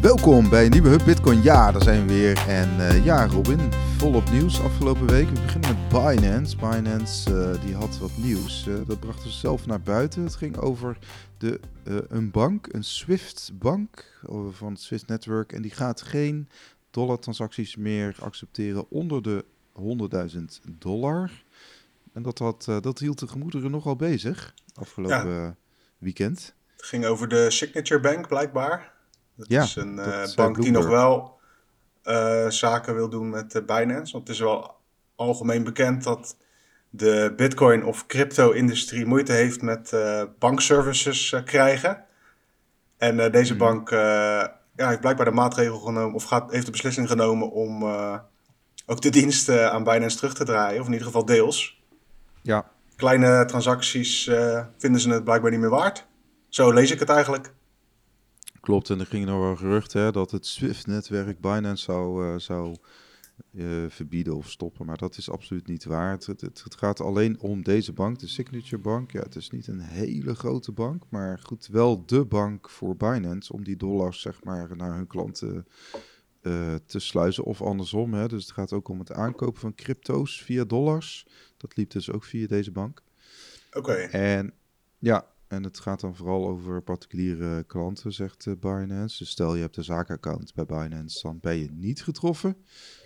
Welkom bij een nieuwe Hub Bitcoin. Ja, daar zijn we weer. En uh, ja, Robin, volop nieuws afgelopen week. We beginnen met Binance. Binance uh, die had wat nieuws. Uh, dat brachten ze zelf naar buiten. Het ging over de, een bank, een Swift bank van het Swift Network. En die gaat geen dollar-transacties meer accepteren onder de 100.000 dollar. En dat, had, dat hield de gemoederen nogal bezig afgelopen weekend. Het ging over de Signature Bank blijkbaar. Dat ja, is een uh, bank die nog wel uh, zaken wil doen met uh, Binance. Want het is wel algemeen bekend dat de Bitcoin of crypto-industrie moeite heeft met bankservices krijgen. En deze hmm. bank ja, heeft blijkbaar de maatregel genomen, of gaat, heeft de beslissing genomen om ook de diensten aan Binance terug te draaien, of in ieder geval deels. Ja. Kleine transacties vinden ze het blijkbaar niet meer waard. Zo lees ik het eigenlijk. Klopt, en er ging nog wel geruchten dat het SWIFT-netwerk Binance zou, uh, zou uh, verbieden of stoppen. Maar dat is absoluut niet waar. Het, het, het, gaat alleen om deze bank, de Signature Bank. Ja, het is niet een hele grote bank, maar goed, wel de bank voor Binance om die dollars zeg maar naar hun klanten uh, te sluizen. Of andersom, hè. dus het gaat ook om het aankopen van crypto's via dollars. Dat liep dus ook via deze bank. Oké. En ja, en het gaat dan vooral over particuliere klanten, zegt uh, Binance. Dus stel je hebt een zaakaccount bij Binance, dan ben je niet getroffen.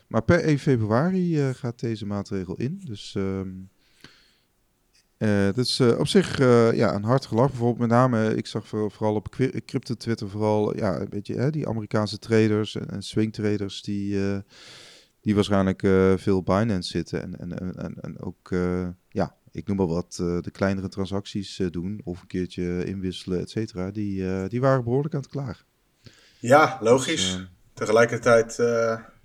Maar per 1 februari uh, gaat deze maatregel in. Dus um, uh, dat is op zich ja, een hard gelach. Bijvoorbeeld met name, ik zag vooral op crypto Twitter vooral ja, een beetje hè, die Amerikaanse traders en, en swing traders die, die waarschijnlijk veel Binance zitten. En, en, en, en ook ik noem maar wat, uh, de kleinere transacties uh, doen of een keertje inwisselen, et cetera, die, uh, die waren behoorlijk aan het klagen. Ja, logisch. Dus, Tegelijkertijd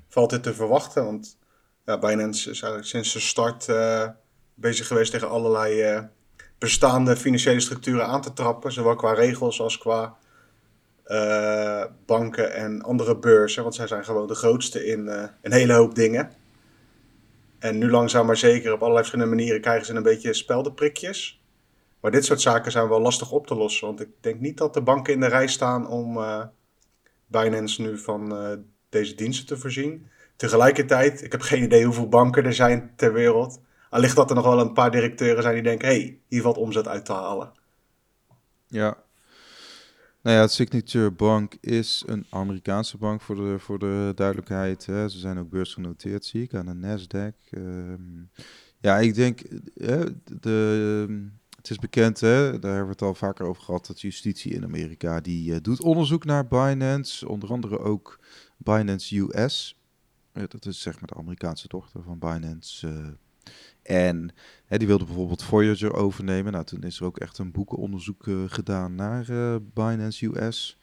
valt dit te verwachten, want ja, Binance is eigenlijk sinds de start bezig geweest tegen allerlei bestaande financiële structuren aan te trappen, zowel qua regels als qua banken en andere beurzen, want zij zijn gewoon de grootste in een hele hoop dingen. En nu langzaam maar zeker op allerlei verschillende manieren krijgen ze een beetje speldenprikjes. Maar dit soort zaken zijn wel lastig op te lossen. Want ik denk niet dat de banken in de rij staan om uh, Binance nu van uh, deze diensten te voorzien. Tegelijkertijd, ik heb geen idee hoeveel banken er zijn ter wereld. Allicht dat er nog wel een paar directeuren zijn die denken: hé, hey, hier valt omzet uit te halen. Ja, nou ja, Signature Bank is een Amerikaanse bank voor de, voor de duidelijkheid. Hè. Ze zijn ook beursgenoteerd, zie ik, aan de Nasdaq. Um, ja, ik denk, de, het is bekend, hè, daar hebben we het al vaker over gehad, dat justitie in Amerika, die uh, doet onderzoek naar Binance. Onder andere ook Binance US. Uh, dat is zeg maar de Amerikaanse dochter van Binance uh, en hè, die wilde bijvoorbeeld Voyager overnemen. Nou, toen is er ook echt een boekenonderzoek uh, gedaan naar uh, Binance US.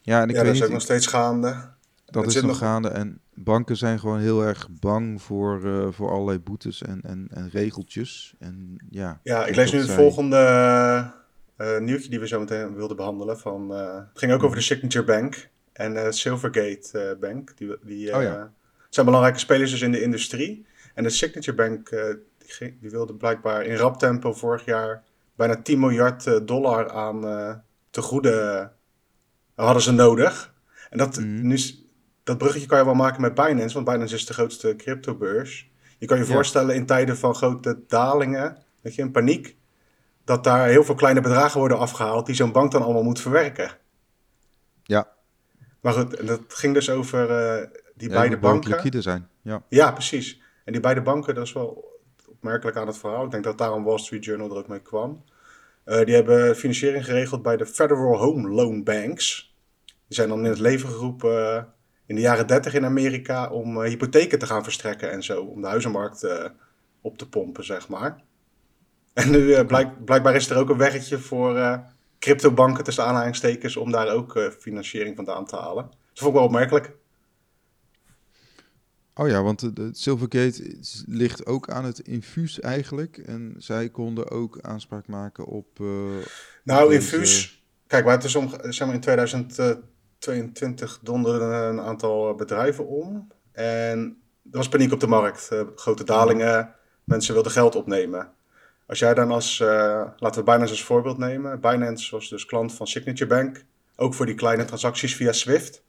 Ja, en ik ja, weet dat is ook nog steeds gaande. Dat is nog gaande. En banken zijn gewoon heel erg bang voor, uh, voor allerlei boetes en, en, en regeltjes. En, ja, ja, ik lees nu het volgende nieuwtje die we zo meteen wilden behandelen. Van, het ging ook over de Signature Bank en Silvergate Bank. Die, die oh, ja. zijn belangrijke spelers dus in de industrie. En de Signature Bank uh, die, die, wilde blijkbaar in rap tempo vorig jaar bijna 10 miljard uh, dollar aan uh, te goede hadden ze nodig. En dat, mm. nu, dat bruggetje kan je wel maken met Binance, want Binance is de grootste cryptobeurs. Je kan je voorstellen in tijden van grote dalingen, weet je, in paniek, dat daar heel veel kleine bedragen worden afgehaald die zo'n bank dan allemaal moet verwerken. Ja. Maar goed, dat ging dus over die beide banken. liquide zijn. Ja. ja, precies. En die beide banken, dat is wel opmerkelijk aan het verhaal. Ik denk dat daarom Wall Street Journal er ook mee kwam. Uh, die hebben financiering geregeld bij de Federal Home Loan Banks. Die zijn dan in het leven geroepen uh, in de jaren 30 in Amerika om uh, hypotheken te gaan verstrekken en zo. Om de huizenmarkt op te pompen, zeg maar. En nu blijk, blijkbaar is er ook een weggetje voor cryptobanken tussen aanhalingstekens om daar ook financiering vandaan te halen. Dat vond ik wel opmerkelijk. Oh ja, want de, Silvergate ligt ook aan het infuus eigenlijk. En zij konden ook aanspraak maken op. Uh, nou, infuus. Kijk, waar het is om, zeg maar in 2022 donderden een aantal bedrijven om. En er was paniek op de markt. Uh, grote dalingen. Mensen wilden geld opnemen. Als jij dan als, uh, laten we Binance als voorbeeld nemen. Binance was dus klant van Signature Bank. Ook voor die kleine transacties via Swift.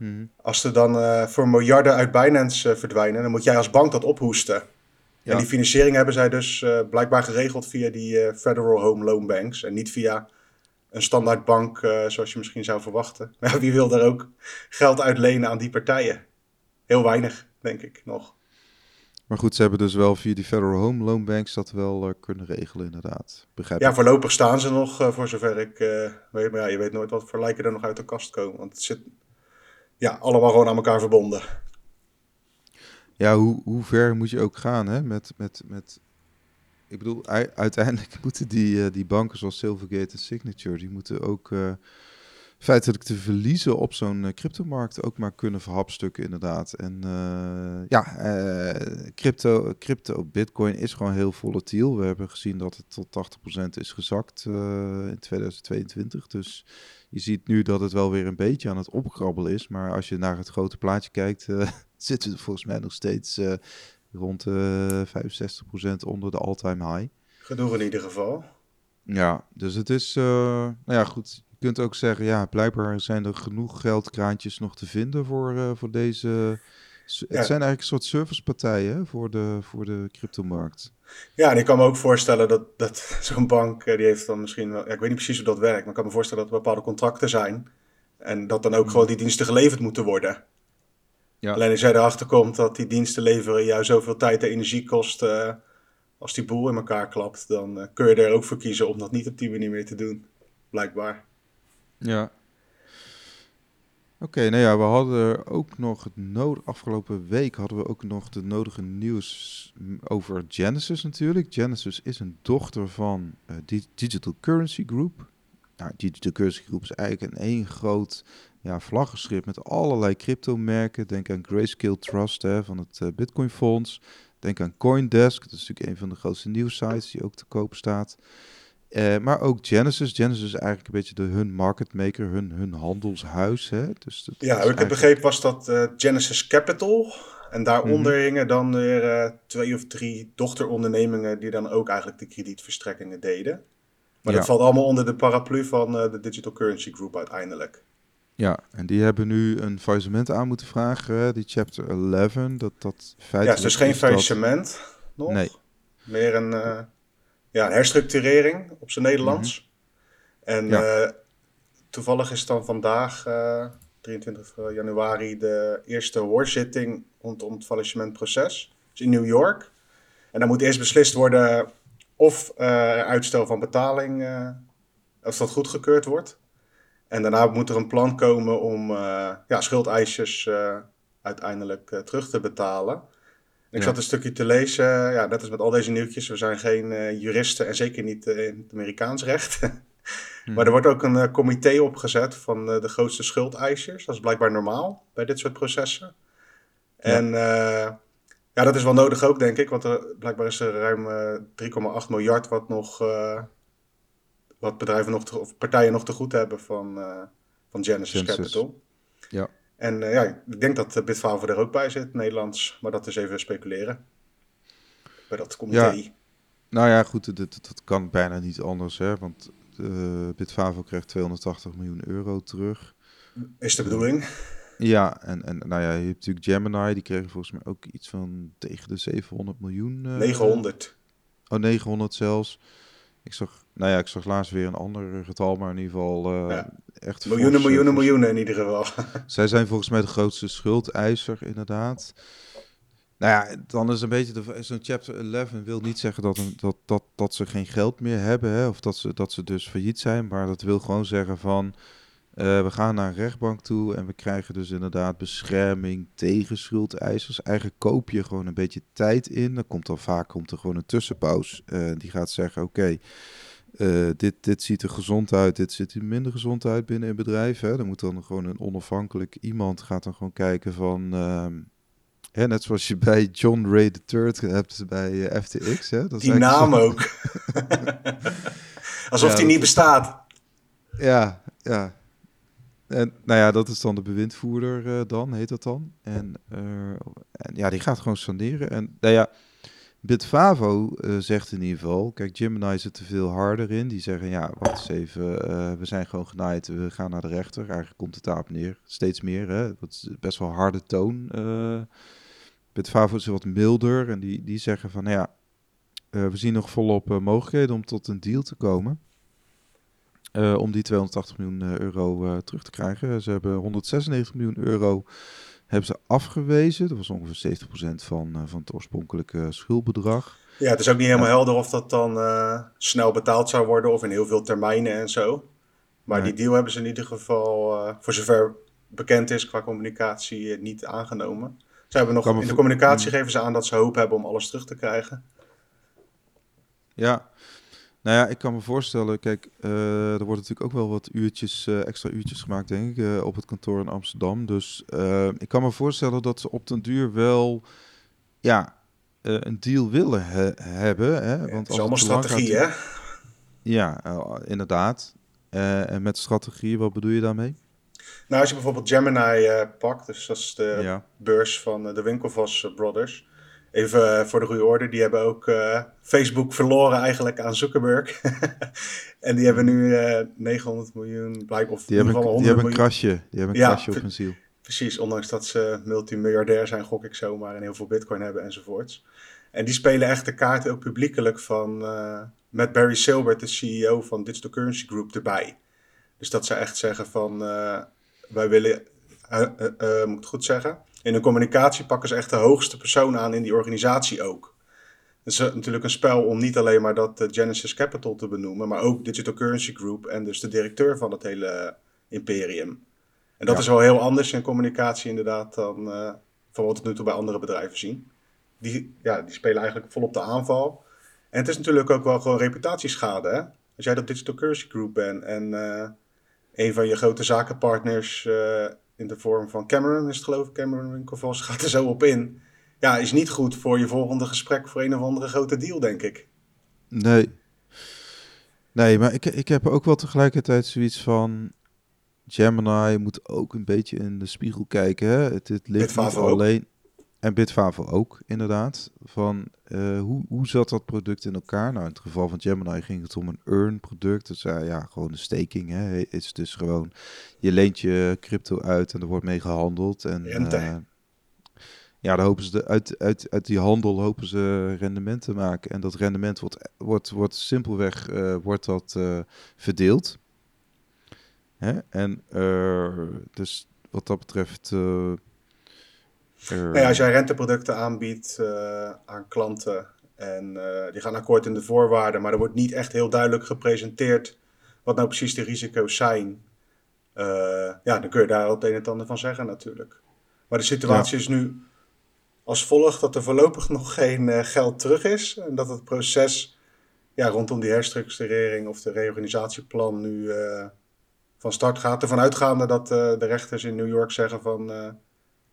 Mhm. Als er dan uh, voor miljarden uit Binance verdwijnen, dan moet jij als bank dat ophoesten. En die financiering hebben zij dus blijkbaar geregeld via die Federal Home Loan Banks en niet via een standaard bank zoals je misschien zou verwachten. Maar wie wil daar ook geld uitlenen aan die partijen? Heel weinig, denk ik nog. Maar goed, ze hebben dus wel via die Federal Home Loan Banks dat wel uh, kunnen regelen, inderdaad. Begrijp ja, voorlopig staan ze nog, uh, voor zover ik uh, weet. Maar ja, je weet nooit wat voor lijken er nog uit de kast komen. Want het zit ja, allemaal gewoon aan elkaar verbonden. Ja, hoe, hoe ver moet je ook gaan hè? Met, met, met... Ik bedoel, uiteindelijk moeten die, die banken zoals Silvergate en Signature... die moeten ook feitelijk te verliezen op zo'n uh, cryptomarkt ook maar kunnen verhapstukken inderdaad. En uh, ja, uh, crypto, crypto, bitcoin is gewoon heel volatiel. We hebben gezien dat het tot 80% is gezakt in 2022. Dus je ziet nu dat het wel weer een beetje aan het opkrabbelen is. Maar als je naar het grote plaatje kijkt, zitten we volgens mij nog steeds rond 65% onder de all-time high. Genoeg in ieder geval. Ja, dus het is, nou ja goed, kunt ook zeggen, ja, blijkbaar zijn er genoeg geldkraantjes nog te vinden voor, uh, voor deze. Het zijn eigenlijk een soort servicepartijen voor de, voor de cryptomarkt. Ja, en ik kan me ook voorstellen dat, dat zo'n bank, eh, die heeft dan misschien wel, ja, ik weet niet precies hoe dat werkt, maar ik kan me voorstellen dat er bepaalde contracten zijn. En dat dan ook hmm. gewoon die diensten geleverd moeten worden. Ja. Alleen als jij erachter komt dat die diensten leveren jou zoveel tijd en energie kost, uh, als die boel in elkaar klapt, dan kun je er ook voor kiezen om dat niet op die manier meer te doen. Blijkbaar. Ja. Oké, nou ja, we hadden ook nog het nood. Afgelopen week hadden we ook nog de nodige nieuws over Genesis natuurlijk. Genesis is een dochter van uh, Digital Currency Group. Nou, Digital Currency Group is eigenlijk een één groot ja, vlaggenschip met allerlei crypto-merken. Denk aan Grayscale Trust hè, van het uh, Bitcoin Fonds. Denk aan Coindesk, dat is natuurlijk een van de grootste nieuwsites die ook te koop staat. Uh, maar ook Genesis. Genesis is eigenlijk een beetje de, hun market maker, hun, hun handelshuis. Hè? Dus dat, ja, ik heb begrepen was dat uh, Genesis Capital. En daaronder mm hingen dan weer uh, twee of drie dochterondernemingen die dan ook eigenlijk de kredietverstrekkingen deden. Maar dat valt allemaal onder de paraplu van de Digital Currency Group uiteindelijk. Ja, en die hebben nu een faillissement aan moeten vragen, die chapter 11. Dat, dat feitelijk ja, dus geen faillissement dat... nog. Nee. Meer een ja, een herstructurering op zijn Nederlands. Mhm. En eh, toevallig is dan vandaag, 23 eh, januari, de eerste hoorzitting rondom het faillissementproces. Dus in New York. En dan moet eerst beslist worden of uh, uitstel van betaling, of dat goedgekeurd wordt. En daarna moet er een plan komen om ja, schuldeisers uiteindelijk terug te betalen. Ik zat een stukje te lezen, ja, net als met al deze nieuwtjes, we zijn geen uh, juristen en zeker niet uh, in het Amerikaans recht. Hmm. Maar er wordt ook een uh, comité opgezet van de grootste schuldeisers. Dat is blijkbaar normaal bij dit soort processen. Ja. En ja, dat is wel nodig ook, denk ik, want er, blijkbaar is er ruim 3,8 miljard wat nog, wat bedrijven nog te, of partijen nog te goed hebben van, van Genesis, Genesis, Capital. Ja. En uh, ja, ik denk dat Bitfavo er ook bij zit, Nederlands. Maar dat is even speculeren. Bij dat comité. Ja. Nou ja, goed, dat, dat kan bijna niet anders. Hè? Want uh, Bitfavo krijgt 280 miljoen euro terug. Is de bedoeling. Ja, en, en nou ja, je hebt natuurlijk Gemini. Die kregen volgens mij ook iets van tegen de 700 miljoen. Uh, 900. Oh, 900 zelfs. Ik zag, nou ja, ik zag laatst weer een ander getal, maar in ieder geval uh, ja. echt... Miljoenen, miljoenen, miljoenen in ieder geval. Zij zijn volgens mij de grootste schuldeiser, inderdaad. Nou ja, dan is een beetje zo'n chapter 11 wil niet zeggen dat, een, dat, dat, dat ze geen geld meer hebben, hè, of dat ze, dat ze dus failliet zijn, maar dat wil gewoon zeggen van uh, we gaan naar een rechtbank toe en we krijgen dus inderdaad bescherming tegen schuldeisers. Eigenlijk koop je gewoon een beetje tijd in. Dan komt dan vaak komt er gewoon een tussenpauze. Uh, die gaat zeggen: Oké, okay, uh, dit, dit ziet er gezond uit, dit ziet er minder gezond uit binnen een bedrijf. Hè. Dan moet dan gewoon een onafhankelijk iemand gaat dan gewoon kijken van. Hè, net zoals je bij John Ray III hebt bij FTX. Hè. Dat die naam ook. Alsof ja, die niet bestaat. Ja, ja. En nou ja, dat is dan de bewindvoerder uh, dan, heet dat dan. En, uh, en, ja, die gaat gewoon saneren. En nou ja, Bitfavo uh, zegt in ieder geval, kijk, Gemini zit er veel harder in. Die zeggen, ja, wacht eens even, uh, we zijn gewoon genaaid, we gaan naar de rechter. Eigenlijk komt het daarop neer, steeds meer. Hè? Is best wel harde toon. Uh, Bitfavo is wat milder en die, die zeggen van, ja, we zien nog volop mogelijkheden om tot een deal te komen. om die 280 miljoen euro terug te krijgen. Ze hebben 196 miljoen euro hebben ze afgewezen. Dat was ongeveer 70% van, uh, van het oorspronkelijke schuldbedrag. Ja, het is ook niet helemaal helder of dat dan uh, snel betaald zou worden of in heel veel termijnen en zo. Maar die deal hebben ze in ieder geval, uh, voor zover bekend is qua communicatie, niet aangenomen. Ze hebben nog, in de communicatie geven ze aan dat ze hoop hebben om alles terug te krijgen. Ja, nou ja, ik kan me voorstellen, kijk, uh, er wordt natuurlijk ook wel wat uurtjes, uh, extra uurtjes gemaakt, denk ik, uh, op het kantoor in Amsterdam. Dus ik kan me voorstellen dat ze op den duur wel, ja, een deal willen he hebben. Hè? Want het is allemaal strategie, hè? Ja, inderdaad. en met strategie, wat bedoel je daarmee? Nou, als je bijvoorbeeld Gemini pakt, dus dat is de ja. beurs van de Winkelvos Brothers Even eh, voor de goede orde, die hebben ook uh, Facebook verloren eigenlijk aan Zuckerberg. en die hebben nu uh, eh, 900 miljoen, blijkbaar of die hebben, die hebben een krasje, die hebben een ja, krasje op hun ziel. Precies, ondanks dat ze multimiljardair zijn, gok ik zomaar, en heel veel bitcoin hebben enzovoorts. En die spelen echt de kaarten ook publiekelijk van, uh, met Barry Silbert, de CEO van Digital Currency Group, erbij. Dus dat ze echt zeggen van, wij willen, moet ik het goed zeggen in hun communicatie pakken ze echt de hoogste persoon aan in die organisatie ook. Het is natuurlijk een spel om niet alleen maar dat Genesis Capital te benoemen, maar ook Digital Currency Group en dus de directeur van het hele imperium. En dat is wel heel anders in communicatie inderdaad dan uh, van wat we nu toe bij andere bedrijven zien. Die, ja, die spelen eigenlijk volop de aanval. En het is natuurlijk ook wel gewoon reputatieschade. Hè? Als jij dat Digital Currency Group bent en uh, een van je grote zakenpartners uh, in de vorm van Cameron, is het geloof ik, Cameron Winkelvos, gaat er zo op in. Ja, is niet goed voor je volgende gesprek voor een of andere grote deal, denk ik. Nee. Nee, maar ik, ik heb ook wel tegelijkertijd zoiets van... Gemini moet ook een beetje in de spiegel kijken. Hè? Het, het ligt niet alleen... En Bitfavo ook, inderdaad. Van uh, hoe, hoe zat dat product in elkaar? Nou, in het geval van Gemini ging het om een earn product. Dus uh, ja, gewoon een staking. Hè. Het is dus gewoon, je leent je crypto uit en er wordt mee gehandeld. En uh, ja, dan hopen ze de, uit, uit, uit die handel hopen ze rendement te maken. En dat rendement wordt, wordt, wordt simpelweg wordt dat, verdeeld. Hè? En dus wat dat betreft nou ja, als jij renteproducten aanbiedt uh, aan klanten en uh, die gaan akkoord in de voorwaarden, maar er wordt niet echt heel duidelijk gepresenteerd wat nou precies de risico's zijn, uh, ja, dan kun je daar het een en ander van zeggen natuurlijk. Maar de situatie is nu als volgt dat er voorlopig nog geen geld terug is en dat het proces ja, rondom die herstructurering of de reorganisatieplan nu van start gaat. Ervan uitgaande dat de rechters in New York zeggen van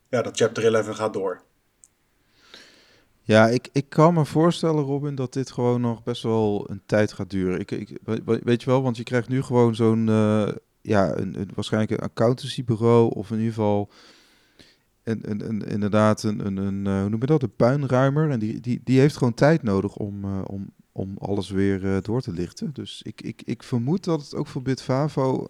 ja, dat chapter 11 gaat door. Ja, ik, ik kan me voorstellen, Robin, dat dit gewoon nog best wel een tijd gaat duren. Ik, ik, weet je wel, want je krijgt nu gewoon zo'n, uh, ja, een, een, waarschijnlijk een accountancybureau of in ieder geval een, een, een, inderdaad een, een, een uh, hoe noem je dat, een puinruimer. En die, die, die heeft gewoon tijd nodig om, uh, om, om alles weer door te lichten. Dus ik, ik, ik vermoed dat het ook voor Bitfavo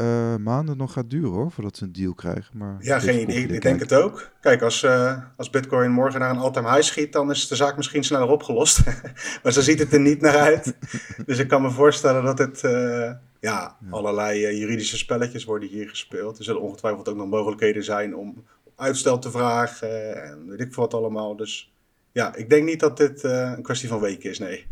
uh, maanden nog gaat duren hoor, voordat ze een deal krijgen. Maar ja, geen idee. Ik denk het ook. Kijk, als, uh, als Bitcoin morgen naar een all-time high schiet, dan is de zaak misschien sneller opgelost. maar zo ziet het er niet naar uit. dus ik kan me voorstellen dat het, uh, ja, allerlei juridische spelletjes worden hier gespeeld. Er zullen ongetwijfeld ook nog mogelijkheden zijn om uitstel te vragen en weet ik veel wat allemaal. Dus ja, ik denk niet dat dit een kwestie van weken is, nee.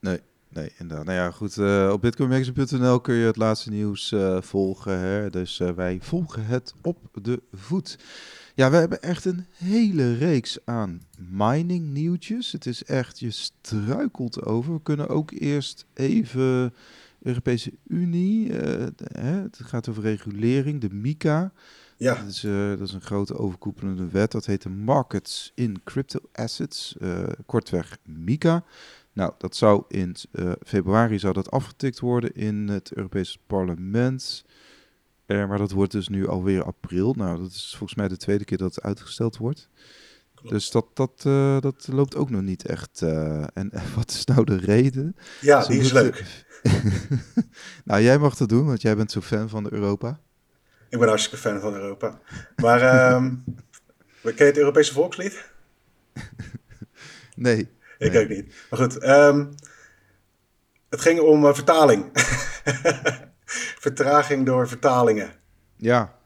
Nee, Nee, inderdaad. Nou ja, goed. Uh, op bitcoinmagazine.nl kun je het laatste nieuws uh, volgen. Hè? Dus uh, wij volgen het op de voet. Ja, we hebben echt een hele reeks aan mining nieuwtjes. Het is echt, je struikelt over. We kunnen ook eerst even Europese Unie. Hè? Het gaat over regulering, de MICA. Ja. Dat is, dat is een grote overkoepelende wet. Dat heet de Markets in Crypto Assets. kortweg MICA. Nou, dat zou in uh, februari zou dat afgetikt worden in het Europese parlement. Uh, maar dat wordt dus nu alweer april. Nou, dat is volgens mij de tweede keer dat het uitgesteld wordt. Dus dat, dat, uh, dat loopt ook nog niet echt. En wat is nou de reden? Ja, Ze die is leuk. nou, jij mag dat doen, want jij bent zo fan van Europa. Ik ben hartstikke fan van Europa. Maar um, ken je het Europese volkslied? nee. Ik ook niet. Maar goed, um, het ging om uh, vertaling. Vertraging door vertalingen. Ja.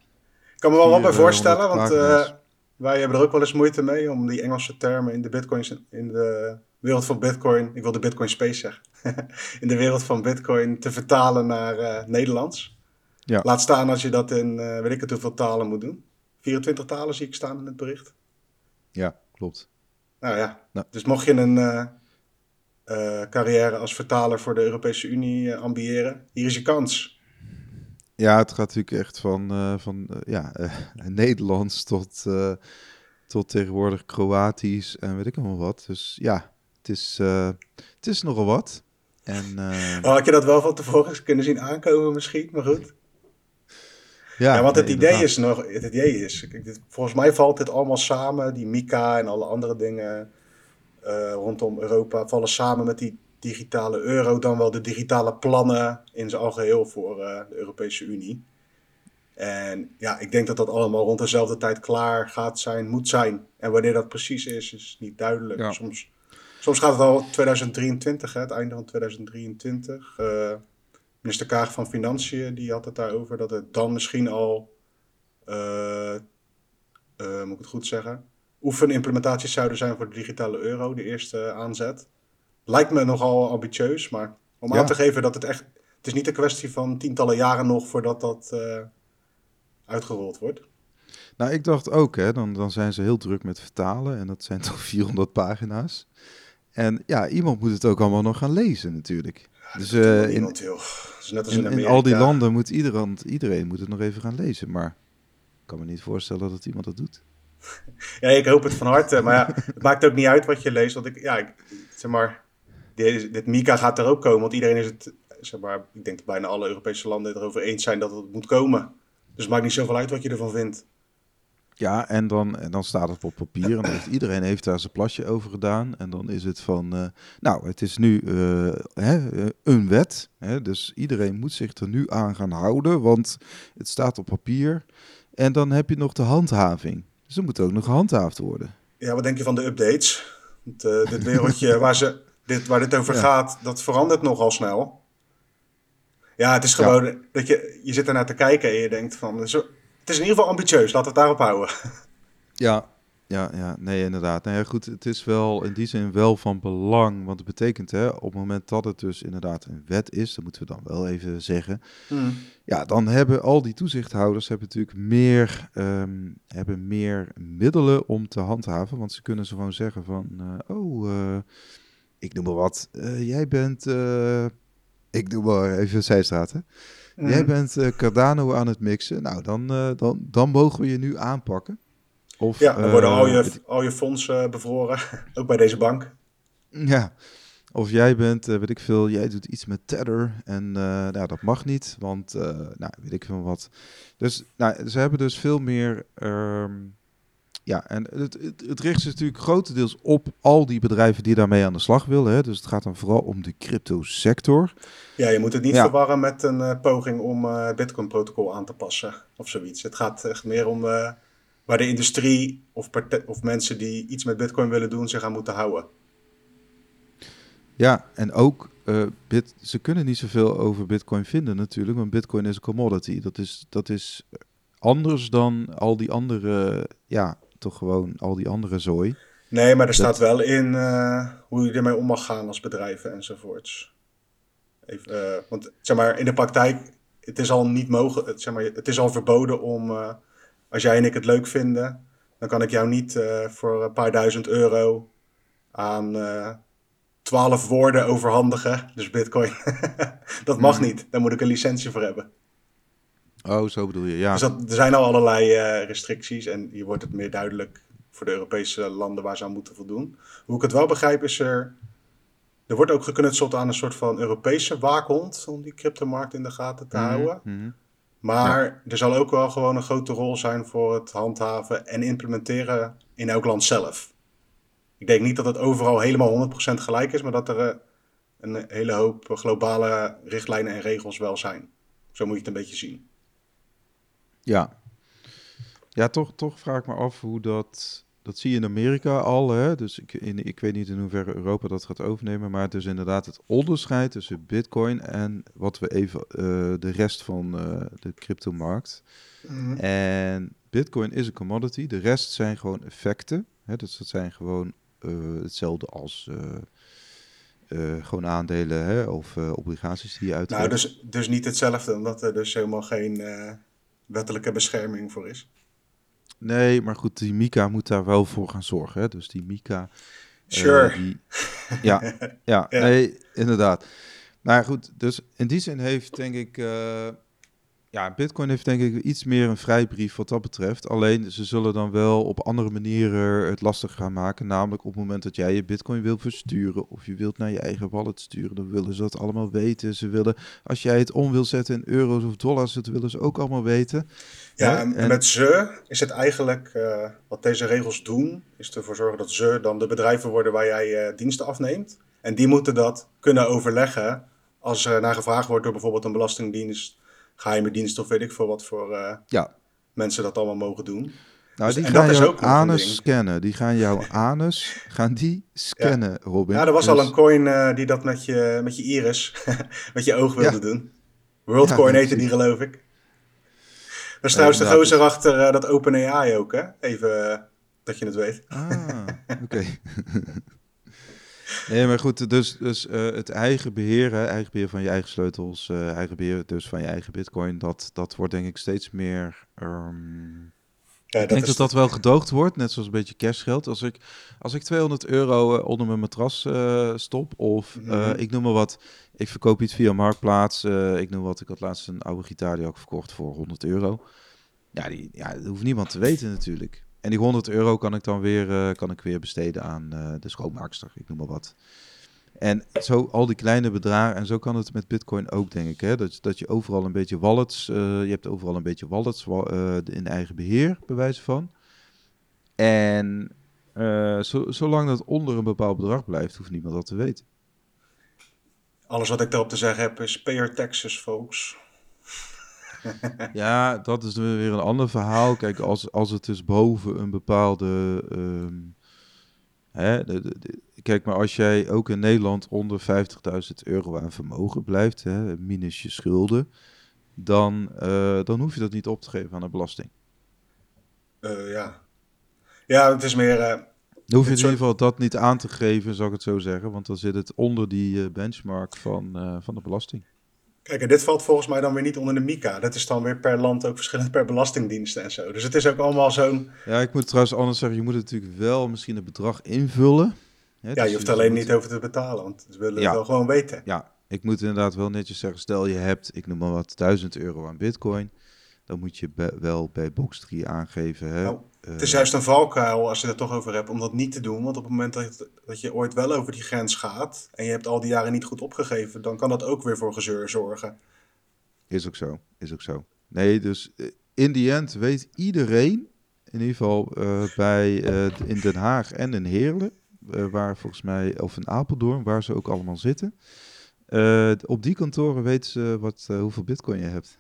Ik kan me wel wat bij voorstellen, want uh, wij hebben er ook wel eens moeite mee om die Engelse termen in de bitcoins, in de wereld van bitcoin, ik wil de bitcoin space zeggen, in de wereld van bitcoin te vertalen naar uh, Nederlands. Ja. Laat staan als je dat in, weet ik het hoeveel talen moet doen. 24 talen zie ik staan in het bericht. Ja, klopt. Nou ja, nou. dus mocht je een uh, carrière als vertaler voor de Europese Unie ambiëren, hier is je kans. Ja, het gaat natuurlijk echt van, van ja, Nederlands tot, tot tegenwoordig Kroatisch en weet ik allemaal wat. Dus ja, het is, het is nogal wat. En, oh, had je dat wel van tevoren kunnen zien aankomen misschien, maar goed. Ja, ja want het idee is nog, het idee is, volgens mij valt dit allemaal samen, die Mika en alle andere dingen rondom Europa vallen samen met die digitale euro dan wel de digitale plannen in zijn algeheel voor uh, de Europese Unie. En ja, ik denk dat dat allemaal rond dezelfde tijd klaar gaat zijn, moet zijn. En wanneer dat precies is, is niet duidelijk. Soms, soms gaat het al 2023, hè, het einde van 2023. Uh, eh, minister Kaag van Financiën die had het daarover dat het dan misschien al, uh, moet ik het goed zeggen, oefenimplementaties zouden zijn voor de digitale euro, de eerste aanzet lijkt me nogal ambitieus, maar om aan te geven dat het echt... Het is niet een kwestie van tientallen jaren nog voordat dat uh, uitgerold wordt. Nou, ik dacht ook, hè, dan, dan zijn ze heel druk met vertalen en dat zijn toch 400 pagina's. En ja, iemand moet het ook allemaal nog gaan lezen natuurlijk. Dus uh, in. Dus net als in, in, in, al die landen moet iedereen, iedereen moet het nog even gaan lezen. Maar ik kan me niet voorstellen dat iemand dat doet. Ja, ik hoop het van harte. Maar ja, het maakt ook niet uit wat je leest. Want ik, ja, ik, zeg maar, dit, Mika gaat er ook komen, want iedereen is het, zeg maar, ik denk dat bijna alle Europese landen het erover eens zijn dat het moet komen. Dus het maakt niet zoveel uit wat je ervan vindt. Ja, en dan, en dan staat het op papier en heeft, iedereen heeft daar zijn plasje over gedaan. En dan is het van, uh, nou, het is nu uh, hè, eh, een wet. Hè, dus iedereen moet zich er nu aan gaan houden, want het staat op papier. En dan heb je nog de handhaving. Dus er moet ook nog gehandhaafd worden. Ja, wat denk je van de updates? Het, dit wereldje waar ze dit, waar dit over gaat, dat verandert nogal snel. Ja, het is gewoon dat je, je zit ernaar te kijken en je denkt van, zo, het is in ieder geval ambitieus, laten we het daarop houden. Ja, ja, ja, nee, inderdaad. Nou ja, goed, het is wel in die zin wel van belang, want het betekent, hè, op het moment dat het dus inderdaad een wet is, dat moeten we dan wel even zeggen, hmm. ja, dan hebben al die toezichthouders hebben natuurlijk meer, um, hebben meer middelen om te handhaven, want ze kunnen ze gewoon zeggen van, uh, oh, uh, ik noem maar wat. Uh, jij bent, ik doe maar even Zijstraat, hè? Jij bent uh, Cardano aan het mixen. Nou, dan, dan, dan mogen we je nu aanpakken. Of, ja, dan worden al je, al je fondsen bevroren, ook bij deze bank. Ja, of jij bent, weet ik veel, jij doet iets met Tether en nou, dat mag niet, want, nou, weet ik veel wat. Dus nou, ze hebben dus veel meer... Um, ja, en het, het, het, richt zich natuurlijk grotendeels op al die bedrijven die daarmee aan de slag willen. Hè. Dus het gaat dan vooral om de crypto-sector. Ja, je moet het niet verwarren met een uh, poging om uh, het Bitcoin-protocol aan te passen of zoiets. Het gaat echt meer om uh, waar de industrie of, of mensen die iets met Bitcoin willen doen zich aan moeten houden. Ja, en ook, bit, ze kunnen niet zoveel over Bitcoin vinden natuurlijk, want Bitcoin is een commodity. Dat is, dat is anders dan al die andere ja, toch gewoon al die andere zooi. Nee, maar er staat wel in uh, hoe je ermee om mag gaan als bedrijven enzovoorts. Even, uh, want zeg maar, in de praktijk, het is al niet mogelijk, zeg maar, het is al verboden om, uh, als jij en ik het leuk vinden, dan kan ik jou niet voor een paar duizend euro aan twaalf woorden overhandigen, dus bitcoin. dat mag hmm. niet, daar moet ik een licentie voor hebben. Oh, zo bedoel je, ja. Dus dat, er zijn al allerlei uh, restricties en hier wordt het meer duidelijk voor de Europese landen waar ze aan moeten voldoen. Hoe ik het wel begrijp is er, er wordt ook geknutseld aan een soort van Europese waakhond om die cryptomarkt in de gaten te mhm, houden. Mhm. Maar er zal ook wel gewoon een grote rol zijn voor het handhaven en implementeren in elk land zelf. Ik denk niet dat het overal helemaal 100% gelijk is, maar dat er eh, een hele hoop globale richtlijnen en regels wel zijn. Zo moet je het een beetje zien. Ja, ja toch, toch vraag ik me af hoe dat dat zie je in Amerika al. Hè? Dus ik, in, ik weet niet in hoeverre Europa dat gaat overnemen. Maar het is inderdaad het onderscheid tussen Bitcoin en wat we even uh, de rest van uh, de cryptomarkt. Mm. En Bitcoin is een commodity. De rest zijn gewoon effecten. Hè? Dus dat zijn gewoon uh, hetzelfde als. gewoon aandelen hè, of obligaties die je uitgeeft. Nou, dus, dus niet hetzelfde, omdat er dus helemaal geen wettelijke bescherming voor is. Nee, maar goed, die Mika moet daar wel voor gaan zorgen. Hè? Dus die Mika. Eh, sure. die, ja, ja, nee, inderdaad. Maar goed, dus in die zin heeft denk ik. Uh, ja, Bitcoin heeft denk ik iets meer een vrijbrief wat dat betreft. Alleen ze zullen dan wel op andere manieren het lastig gaan maken. Namelijk op het moment dat jij je Bitcoin wilt versturen of je wilt naar je eigen wallet sturen, dan willen ze dat allemaal weten. Ze willen, als jij het om wil zetten in euro's of dollars, dat willen ze ook allemaal weten. Ja, en, met ze is het eigenlijk, uh, wat deze regels doen, is ervoor zorgen dat ze dan de bedrijven worden waar jij uh, diensten afneemt. En die moeten dat kunnen overleggen als er naar gevraagd wordt door bijvoorbeeld een belastingdienst geheime dienst of weet ik veel wat voor uh, ja. mensen dat allemaal mogen doen. Nou, dus, die gaan jouw anus scannen. Die gaan jouw anus gaan die scannen, ja. Robin. Ja, er was al dus- een coin uh, die dat met je, met je iris, met je oog wilde doen. WorldCoin heette die, geloof ik. Dat is trouwens de gozer dus... achter uh, dat OpenAI ook, hè? Even dat je het weet. Ah, oké. Nee, maar goed, dus, dus uh, het eigen beheer, hè, eigen beheer van je eigen sleutels, uh, eigen beheer dus van je eigen bitcoin, dat, dat wordt denk ik steeds meer... Um, ja, ik denk dat dat wel gedoogd wordt, net zoals een beetje cashgeld. Als ik, als ik 200 euro uh, onder mijn matras stop, of mm -hmm. ik noem maar wat, ik verkoop iets via Marktplaats, ik noem wat, ik had laatst een oude gitaar die ook verkocht voor 100 euro. Ja, die, ja, dat hoeft niemand te weten natuurlijk. En die 100 euro kan ik dan weer, uh, kan ik weer besteden aan uh, de schoonmaakster, ik noem maar wat. En zo al die kleine bedragen, en zo kan het met Bitcoin ook, denk ik. Hè? Dat, dat je overal een beetje wallets, uh, je hebt overal een beetje wallets in eigen beheer, bewijzen van. En zo, zolang dat onder een bepaald bedrag blijft, hoeft niemand dat te weten. Alles wat ik daarop te zeggen heb is pay your taxes, folks. Ja, dat is weer een ander verhaal. Kijk, als, als het dus boven een bepaalde. Ehm, hè, kijk, maar als jij ook in Nederland onder 50.000 euro aan vermogen blijft, hè, minus je schulden, dan, uh, dan hoef je dat niet op te geven aan de belasting. Uh, ja. Ja, het is meer. Uh, dan hoef je in ieder geval dat niet aan te geven, zou ik het zo zeggen. Want dan zit het onder die benchmark van, van de belasting. Kijk, en dit valt volgens mij dan weer niet onder de MICA. Dat is dan weer per land ook verschillend per belastingdiensten en zo. Dus het is ook allemaal zo'n... Ja, ik moet trouwens anders zeggen, je moet natuurlijk wel misschien het bedrag invullen. Hè? Ja, je dus hoeft alleen niet over te betalen, want ze willen het wel gewoon weten. Ja, ik moet inderdaad wel netjes zeggen, stel je hebt, ik noem maar wat, 1000 euro aan bitcoin. Dan moet je wel bij Box3 aangeven. Hè? Nou, het is juist een valkuil als je het toch over hebt om dat niet te doen. Want op het moment dat, dat je ooit wel over die grens gaat en je hebt al die jaren niet goed opgegeven, dan kan dat ook weer voor gezeur zorgen. Is ook zo, is ook zo. Nee, dus eh, in die end weet iedereen, in ieder geval uh, bij, uh, in Den Haag en in Heerlen, uh, waar volgens mij, of in Apeldoorn, waar ze ook allemaal zitten. op die kantoren weten ze wat, hoeveel bitcoin je hebt.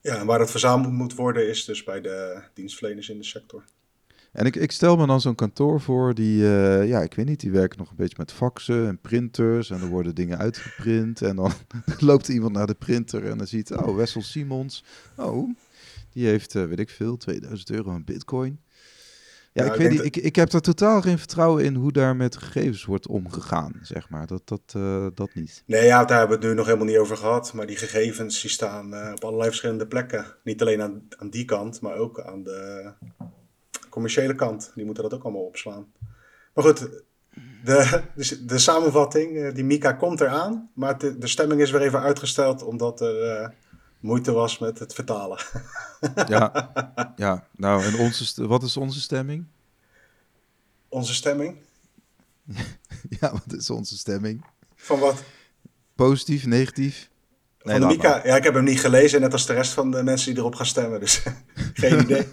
Ja, en waar het verzameld moet worden is dus bij de dienstverleners in de sector. En ik, ik stel me dan zo'n kantoor voor die, uh, ja, ik weet niet, die werken nog een beetje met faxen en printers. En er worden dingen uitgeprint. En dan loopt iemand naar de printer en dan ziet, oh, Wessel Simons. Oh, die heeft, uh, weet ik veel, 2000 euro aan bitcoin. Ja, ik, weet niet, ik, ik heb er totaal geen vertrouwen in hoe daar met gegevens wordt omgegaan, zeg maar. Dat, dat, uh, dat niet. Nee, ja, daar hebben we het nu nog helemaal niet over gehad. Maar die gegevens die staan uh, op allerlei verschillende plekken. Niet alleen aan, aan die kant, maar ook aan de commerciële kant. Die moeten dat ook allemaal opslaan. Maar goed, de, de, de samenvatting, uh, die Mika komt eraan. Maar de, de stemming is weer even uitgesteld, omdat er moeite was met het vertalen. ja, ja, nou, en onze, wat is onze stemming? Onze stemming? ja, wat is onze stemming? Van wat? Positief, negatief? Nee, van de Mika? Ja, ik heb hem niet gelezen, net als de rest van de mensen die erop gaan stemmen, dus geen idee.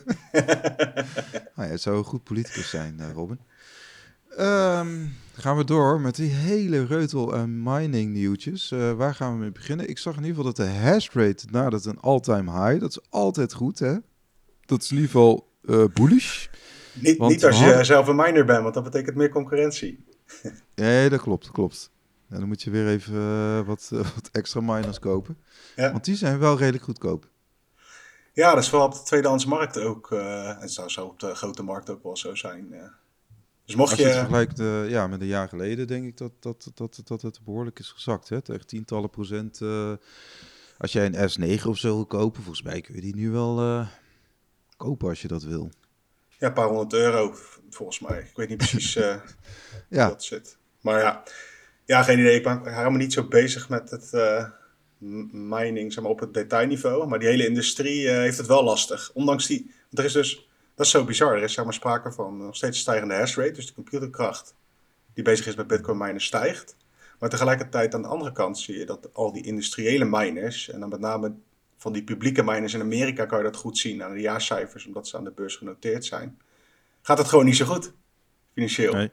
nou, ja, zou een goed politicus zijn, Robin. Um, gaan we door met die hele reutel en mining nieuwtjes. Uh, waar gaan we mee beginnen? Ik zag in ieder geval dat de hash rate nadert een all-time high. Dat is altijd goed, hè? Dat is in ieder geval uh, bullish. Niet, niet als je zelf een miner bent, want dat betekent meer concurrentie. nee, dat klopt, klopt. En dan moet je weer even uh, wat, wat, extra miners kopen. Ja. Want die zijn wel redelijk goedkoop. Ja, dat is vooral op de tweedehands markt ook. en het zou zo op de grote markt ook wel zo zijn. Dus mocht Als je... het vergelijkt ja, met een jaar geleden, denk ik dat, dat, dat, dat het behoorlijk is gezakt. Hè? Tegen tientallen procent. Als jij een S9 of zo wil kopen, volgens mij kun je die nu wel kopen als je dat wil. Ja, een paar honderd euro, volgens mij. Ik weet niet precies ja. hoe dat zit. Maar ja, ja, geen idee. Ik ben helemaal niet zo bezig met het mining zeg maar, op het detailniveau. Maar die hele industrie heeft het wel lastig. Ondanks die... Er is dus dat is zo bizar. Er is zeg maar sprake van nog steeds stijgende hash rate, dus de computerkracht die bezig is met bitcoin minen stijgt. Maar tegelijkertijd aan de andere kant zie je dat al die industriële miners, en dan met name van die publieke miners in Amerika kan je dat goed zien aan de jaarcijfers, omdat ze aan de beurs genoteerd zijn, gaat het gewoon niet zo goed, financieel. Nee.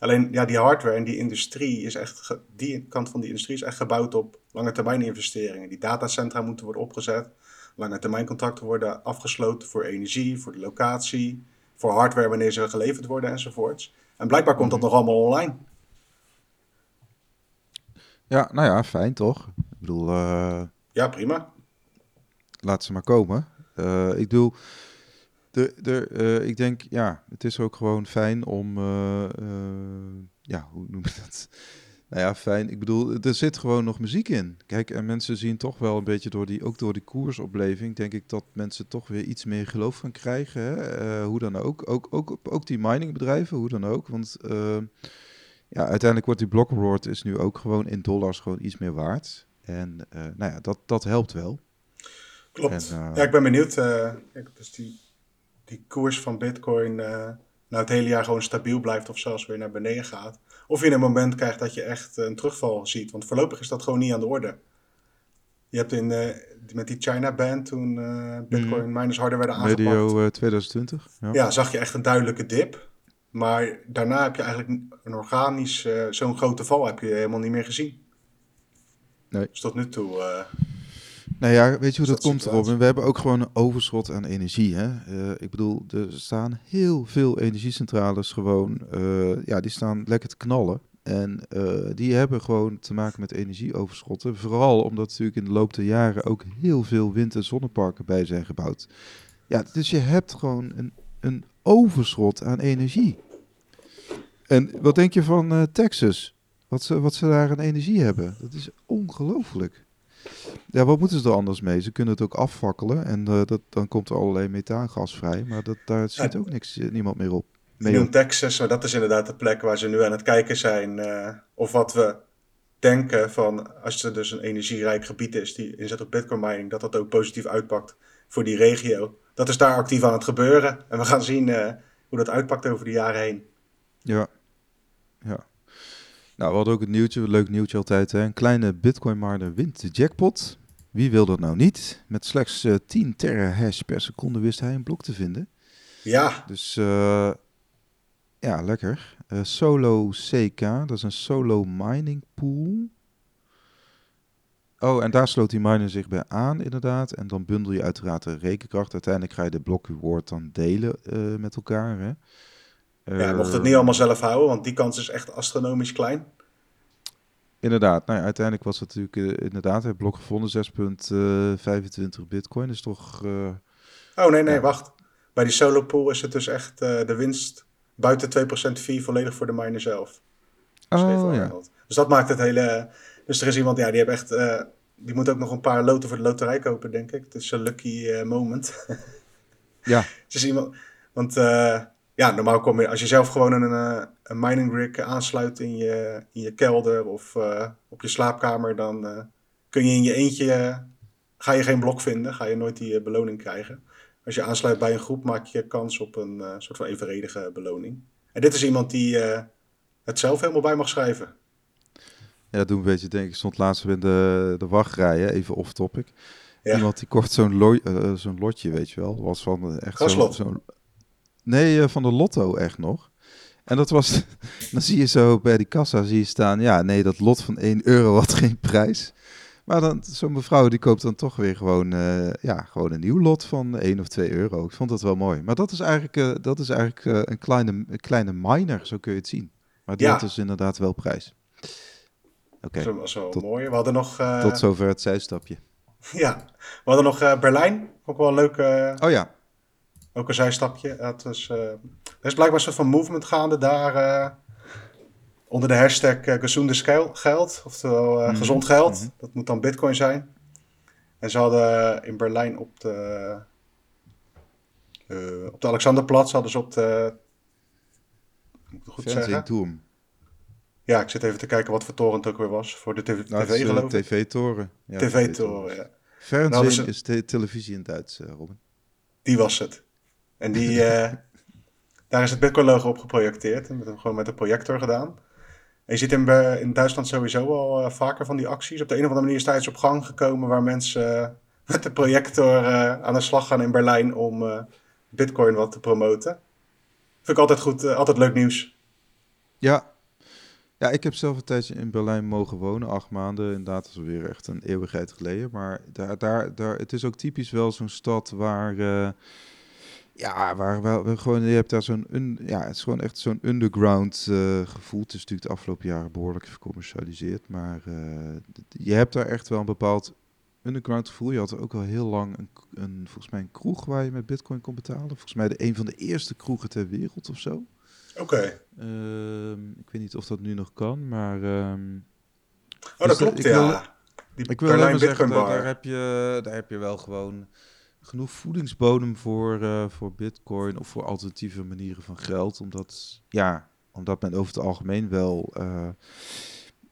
Alleen ja, die hardware en die industrie is echt, die kant van die industrie is echt gebouwd op lange termijn investeringen. Die datacentra moeten worden opgezet lange termijn contracten worden afgesloten voor energie, voor de locatie, voor hardware wanneer ze geleverd worden enzovoorts. En blijkbaar komt dat mhm. nog allemaal online. Ja, nou ja, fijn toch? Ik bedoel... Uh, ja, prima. Laat ze maar komen. Uh, ik bedoel... De, de, uh, ik denk, ja, het is ook gewoon fijn om... ja, hoe noem je dat? Nou ja, fijn. Ik bedoel, er zit gewoon nog muziek in. Kijk, en mensen zien toch wel een beetje door die, ook door die koersopleving, denk ik dat mensen toch weer iets meer geloof gaan krijgen. Hè? Uh, hoe dan ook. Ook, ook. ook die miningbedrijven, hoe dan ook. Want uh, ja, uiteindelijk wordt die block reward is nu ook gewoon in dollars gewoon iets meer waard. En uh, nou ja, dat, dat helpt wel. Klopt. En, ja, ik ben benieuwd. dus die, die koers van Bitcoin nou het hele jaar gewoon stabiel blijft of zelfs weer naar beneden gaat. Of je in een moment krijgt dat je echt een terugval ziet. Want voorlopig is dat gewoon niet aan de orde. Je hebt in, uh, met die China-band toen uh, Bitcoin mm. miners harder werden aangepakt. Medio uh, 2020. Ja. ja. zag je echt een duidelijke dip. Maar daarna heb je eigenlijk een organisch, uh, zo'n grote val heb je helemaal niet meer gezien. Nee. Dus tot nu toe nou ja, weet je hoe dat, komt, Robin? We hebben ook gewoon een overschot aan energie. Hè? Uh, ik bedoel, er staan heel veel energiecentrales gewoon, uh, ja, die staan lekker te knallen. En uh, die hebben gewoon te maken met energieoverschotten. Vooral omdat natuurlijk in de loop der jaren ook heel veel wind- en zonneparken bij zijn gebouwd. Ja, dus je hebt gewoon een, een overschot aan energie. En wat denk je van Texas? Wat ze, wat ze daar aan energie hebben? Dat is ongelooflijk. Ja, wat moeten ze er anders mee? Ze kunnen het ook afvakkelen en uh, dat, dan komt er allerlei methaangas vrij. Maar dat, daar zit ook niks, eh, niemand meer op. Mee noemt Texas, maar dat is inderdaad de plek waar ze nu aan het kijken zijn. Uh, of wat we denken van als er dus een energierijk gebied is die inzet op bitcoin mining, dat dat ook positief uitpakt voor die regio. Dat is daar actief aan het gebeuren. En we gaan zien hoe dat uitpakt over de jaren heen. Ja, ja. Nou, we hadden ook het nieuwtje, leuk nieuwtje altijd. Hè? Een kleine bitcoin miner wint de jackpot. Wie wil dat nou niet? Met slechts uh, 10 terahash per seconde wist hij een blok te vinden. Ja. Dus uh, ja, lekker. Uh, solo CK, dat is een solo mining pool. Oh, en daar sloot die miner zich bij aan, inderdaad. En dan bundel je uiteraard de rekenkracht. Uiteindelijk ga je de block reward dan delen met elkaar. Hè? Ja, mocht het niet allemaal zelf houden, want die kans is echt astronomisch klein. Inderdaad, nou ja, uiteindelijk was het natuurlijk uh, inderdaad het blok gevonden, 6,25 bitcoin is toch... Uh, oh nee, nee, wacht. Bij die solo pool is het dus echt de winst buiten 2% fee volledig voor de miner zelf. Oh ja. Dus dat maakt het hele... Dus er is iemand, ja, die heeft echt... die moet ook nog een paar loten voor de loterij kopen, denk ik. Het is een lucky moment. ja. Het is iemand... Want ja, normaal kom je, als je zelf gewoon een, eh, een mining rig aansluit in je, in je kelder of uh, op je slaapkamer, dan uh, kun je in je eentje, ga je geen blok vinden, ga je nooit die beloning krijgen. Als je aansluit bij een groep, maak je kans op een soort van evenredige beloning. En dit is iemand die het zelf helemaal bij mag schrijven. Ja, dat doen een beetje, denk ik. stond laatst in de, de wachtrij, even off topic. Iemand die kocht zo'n zo'n lotje, weet je wel. Was van echt zo'n... Zo nee, van de lotto echt nog. En dat was, dan zie je zo bij die kassa zie je staan, ja, nee, dat lot van 1 euro had geen prijs. Maar dan, zo'n mevrouw die koopt dan toch weer gewoon, uh, ja, gewoon een nieuw lot van 1 of 2 euro. Ik vond dat wel mooi. Maar dat is eigenlijk, uh, dat is eigenlijk uh, een, kleine, een kleine miner, zo kun je het zien. Maar die ja. had dus inderdaad wel prijs. Oké. Okay. Dat was wel tot, mooi. We hadden nog... tot zover het zijstapje. Ja, we hadden nog Berlijn. Ook wel een leuk... oh ja. Ook een zijstapje. Het was, er is blijkbaar een soort van movement gaande daar onder de hashtag uh, gezonde geld, oftewel uh, gezond geld. Mhm. Dat moet dan bitcoin zijn. En ze hadden in Berlijn op de, op de Alexanderplatz hadden ze op de... Moet ik goed zeggen? Ja, ik zit even te kijken wat voor toren het ook weer was. Voor de tv, nou, TV geloof ik. TV-toren. Ja, TV-toren, ja. Fernsehen nou, is de televisie in Duits, Robin. Die was het. En die, daar is het Bitcoin-logo op geprojecteerd. Met, gewoon met een projector gedaan je ziet in, in Duitsland sowieso al uh, vaker van die acties. Op de een of andere manier is het op gang gekomen waar mensen met de projector aan de slag gaan in Berlijn om Bitcoin wat te promoten. Vind ik altijd goed, altijd leuk nieuws. Ja. ja, ik heb zelf een tijdje in Berlijn mogen wonen, acht maanden. Inderdaad, dat is weer echt een eeuwigheid geleden. Maar daar, daar, daar, het is ook typisch wel zo'n stad waar ja, waar wel gewoon, je hebt daar zo'n, ja, het is gewoon echt zo'n underground uh, gevoel. Het is natuurlijk de afgelopen jaren behoorlijk gecommercialiseerd, maar uh, je hebt daar echt wel een bepaald underground gevoel. Je had er ook al heel lang een, een, volgens mij een kroeg waar je met bitcoin kon betalen. Volgens mij de een van de eerste kroegen ter wereld of zo. Oké. Okay. Uh, ik weet niet of dat nu nog kan, maar... Um, oh, dat dus klopt, ja. Wil, Die ik wil alleen zeggen, daar, daar, heb je, daar heb je wel gewoon genoeg voedingsbodem voor, uh, voor bitcoin of voor alternatieve manieren van geld. Omdat, ja, omdat men over het algemeen wel uh,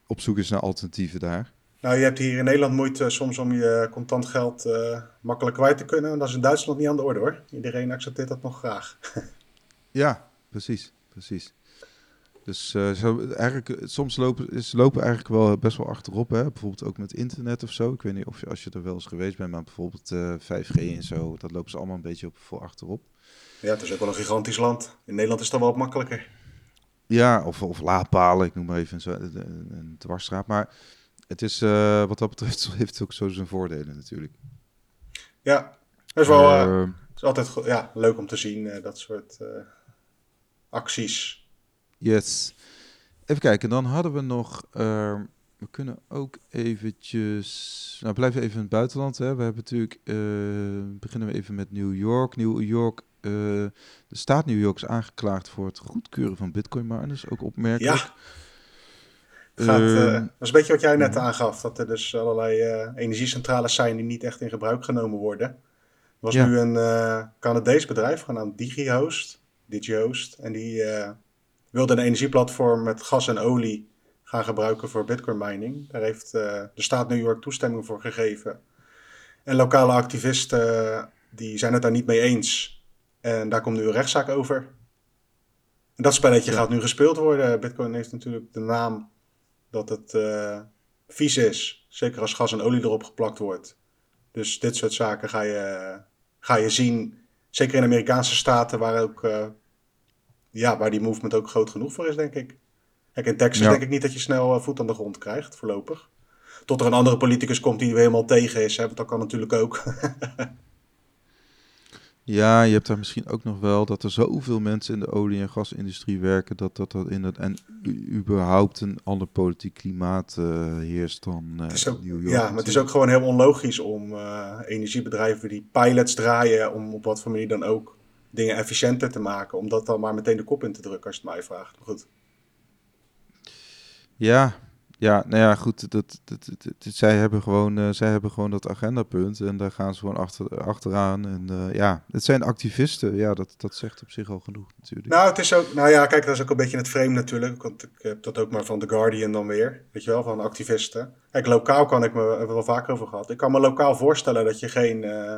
op zoek is naar alternatieven daar. Nou, je hebt hier in Nederland moeite soms om je contant geld uh, makkelijk kwijt te kunnen. En dat is in Duitsland niet aan de orde hoor. Iedereen accepteert dat nog graag. ja, precies, precies. Dus uh, zo, eigenlijk, eh, soms lopen, is, lopen eigenlijk wel best wel achterop. Hè? Bijvoorbeeld ook met internet of zo. Ik weet niet of je, als je er wel eens geweest bent, maar bijvoorbeeld uh, eh, 5G en zo, dat lopen ze allemaal een beetje op, voor achterop. Ja, het is ook wel een gigantisch land. In Nederland is dat wel wat makkelijker. Ja, of, of laadpalen, ik noem maar even een, een, een dwarsstraat. Maar het is, uh, wat dat betreft, heeft het ook zo zijn voordelen natuurlijk. Ja, dat is wel uh, het is altijd ja, leuk om te zien, dat soort acties. Yes. Even kijken, dan hadden we nog... Uh, we kunnen ook eventjes... Nou, blijven even in het buitenland. Hè. We hebben natuurlijk... Uh, beginnen we even met New York. New York... Uh, de staat New York is aangeklaagd voor het goedkeuren van bitcoin miners. Ook opmerkelijk. Ja. Gaat, uh, dat is een beetje wat jij net mhm. aangaf. Dat er dus allerlei energiecentrales zijn die niet echt in gebruik genomen worden. Er was nu een Canadees bedrijf genaamd DigiHost. DigiHost. En die wilde een energieplatform met gas en olie gaan gebruiken voor bitcoin mining. Daar heeft uh, de staat New York toestemming voor gegeven. En lokale activisten die zijn het daar niet mee eens. En daar komt nu een rechtszaak over. En dat spelletje gaat nu gespeeld worden. Bitcoin heeft natuurlijk de naam dat het uh, vies is. Zeker als gas en olie erop geplakt wordt. Dus dit soort zaken ga je, ga je zien. Zeker in Amerikaanse staten waar ook uh, ja, waar die movement ook groot genoeg voor is, denk ik. Kijk, in Texas denk ik niet dat je snel uh, voet aan de grond krijgt, voorlopig. Tot er een andere politicus komt die er helemaal tegen is. Hè, want dat kan natuurlijk ook. ja, je hebt daar misschien ook nog wel dat er zoveel mensen in de olie- en gasindustrie werken. Dat dat, dat in het. En überhaupt een ander politiek klimaat uh, heerst dan uh, New York. Ja, maar het is ook gewoon heel onlogisch om energiebedrijven die pilots draaien. om op wat voor manier dan ook dingen efficiënter te maken. Om dat dan maar meteen de kop in te drukken als je het mij vraagt. Maar goed. Ja, ja, nou ja, goed. Dat, dat, dat, zij, hebben gewoon, uh, zij hebben gewoon dat agendapunt en daar gaan ze gewoon achter, achteraan. En uh, ja, het zijn activisten. Ja, dat, dat zegt op zich al genoeg natuurlijk. Nou, het is ook, nou ja, kijk, dat is ook een beetje het frame natuurlijk. Want ik heb dat ook maar van The Guardian dan weer. Weet je wel, van activisten. Kijk, lokaal kan ik me, hebben we wel vaker over gehad. Ik kan me lokaal voorstellen dat je geen... Uh,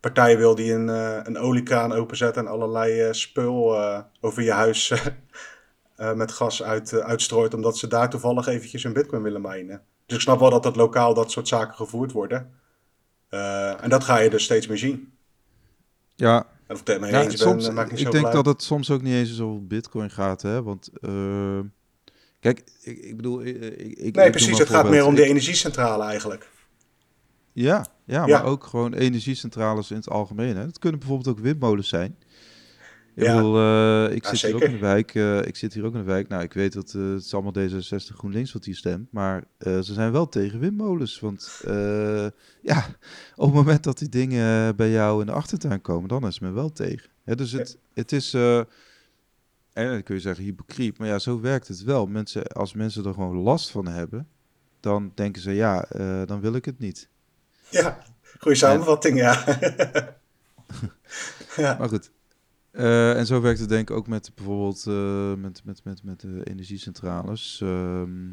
partij wil die een, uh, een oliekraan openzet en allerlei uh, spul uh, over je huis met gas uit, uitstrooit, omdat ze daar toevallig eventjes een bitcoin willen minen. Dus ik snap wel dat het lokaal dat soort zaken gevoerd worden. Uh, en dat ga je dus steeds meer zien. Ja. En of ik het mee ja, eens soms, ben, maakt niet ik zo denk dat het soms ook niet eens over bitcoin gaat, hè. Want, uh, kijk, ik, ik bedoel... Ik, ik, nee, precies. Het gaat meer om de energiecentrale eigenlijk. Ja, ja, Ja. maar ook gewoon energiecentrales in het algemeen. Hè. Het kunnen bijvoorbeeld ook windmolens zijn. Ik Ja. bedoel, eh, ik Ja, zit hier ook in de wijk. eh, ik zit hier ook in de wijk. Nou, ik weet dat eh, het is allemaal D66 GroenLinks wat hier stemt. Maar ze zijn wel tegen windmolens. Want ja, op het moment dat die dingen bij jou in de achtertuin komen, dan is men wel tegen. Hè, dus het, het is... en dan kun je zeggen hypocriet, maar ja, zo werkt het wel. Mensen, als mensen er gewoon last van hebben, dan denken ze, ja, dan wil ik het niet. Ja, goede samenvatting, ja. ja. Maar goed. Eh, en zo werkt het denk ik ook met bijvoorbeeld eh, met, met, met, met de energiecentrales. Ehm,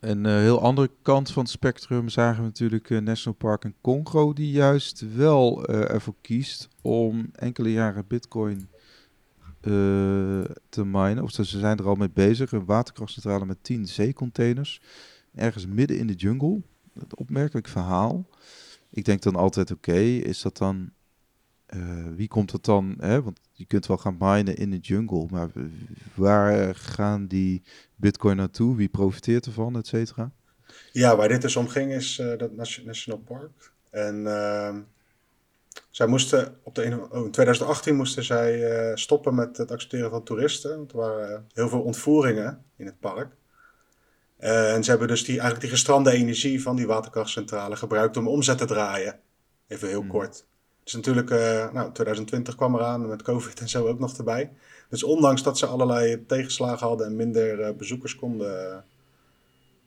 een eh, heel andere kant van het spectrum zagen we natuurlijk National Park in Congo, die juist wel ervoor kiest om enkele jaren bitcoin te minen. Of ze ze zijn er al mee bezig. Een waterkrachtcentrale met 10 zeecontainers. Ergens midden in de jungle. Een opmerkelijk verhaal. Ik denk dan altijd, oké, is dat dan eh, wie komt het dan? Hè? Want je kunt wel gaan minen in de jungle, maar waar gaan die bitcoin naartoe? Wie profiteert ervan, et cetera? Ja, waar dit dus om ging is eh, dat Nation- National Park. En ehm, zij moesten op de oh, in 2018 moesten zij eh, stoppen met het accepteren van toeristen. Want er waren heel veel ontvoeringen in het park. Eh, en ze hebben dus die, eigenlijk die gestrande energie van die waterkrachtcentrale gebruikt om omzet te draaien. Even heel Hmm. kort. Dus natuurlijk, eh, nou, 2020 kwam eraan met COVID en zo ook nog erbij. Dus ondanks dat ze allerlei tegenslagen hadden en minder eh, bezoekers konden,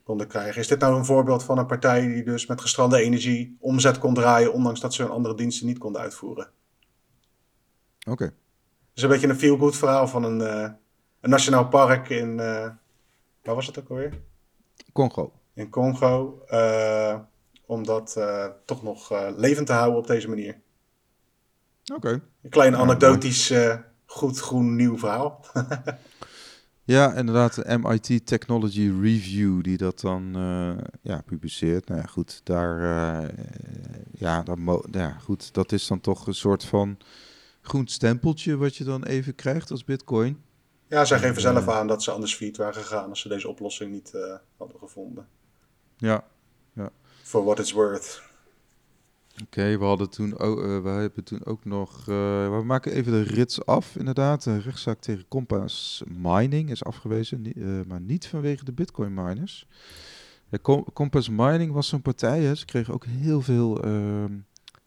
konden krijgen. Is dit nou een voorbeeld van een partij die dus met gestrande energie omzet kon draaien, ondanks dat ze hun andere diensten niet konden uitvoeren? Oké. Het is een beetje een feel-good verhaal van een, een nationaal park in, waar was het ook alweer? Congo. In Congo. eh, om dat eh, toch nog eh, levend te houden op deze manier. Oké. Een klein anekdotisch, goed groen nieuw verhaal. Ja, inderdaad, de MIT Technology Review die dat dan ja, publiceert. Nou ja, goed, daar, ja, mo- ja, goed, dat is dan toch een soort van groen stempeltje wat je dan even krijgt als bitcoin. Ja, zij geven zelf Eh. aan dat ze anders failliet waren gegaan als ze deze oplossing niet eh, hadden gevonden. Ja, For what it's worth. Oké, we hadden toen ook, eh, we hebben toen ook nog, we maken even de rits af, inderdaad. De rechtszaak tegen Compass Mining is afgewezen, ni- eh, maar niet vanwege de Bitcoin miners. De Com- Compass Mining was zo'n partij, hè, ze kregen ook heel veel, ehm,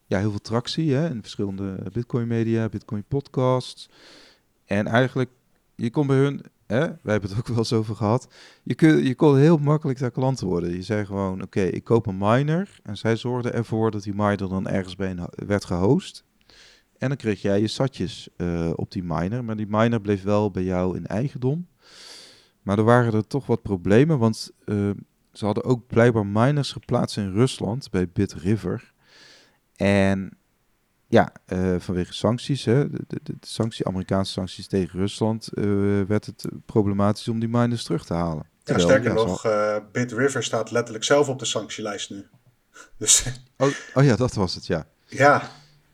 ja, heel veel tractie hè, in verschillende Bitcoin media, Bitcoin podcasts. En eigenlijk, je kon bij hun, hè, wij hebben het ook wel eens over gehad, je, kun, je kon heel makkelijk daar klant worden. Je zei gewoon, oké, ik koop een miner. En zij zorgden ervoor dat die miner dan ergens bij een, werd gehost. En dan kreeg jij je satjes eh, op die miner. Maar die miner bleef wel bij jou in eigendom. Maar er waren er toch wat problemen, want eh, ze hadden ook blijkbaar miners geplaatst in Rusland, bij BitRiver. En ja, eh, vanwege sancties, hè, de, de, de sanctie, Amerikaanse sancties tegen Rusland, eh, werd het problematisch om die miners terug te halen. Ja, Terwijl, sterker ja, nog, eh BitRiver staat letterlijk zelf op de sanctielijst nu. Dus Oh, oh ja, dat was het, ja. ja,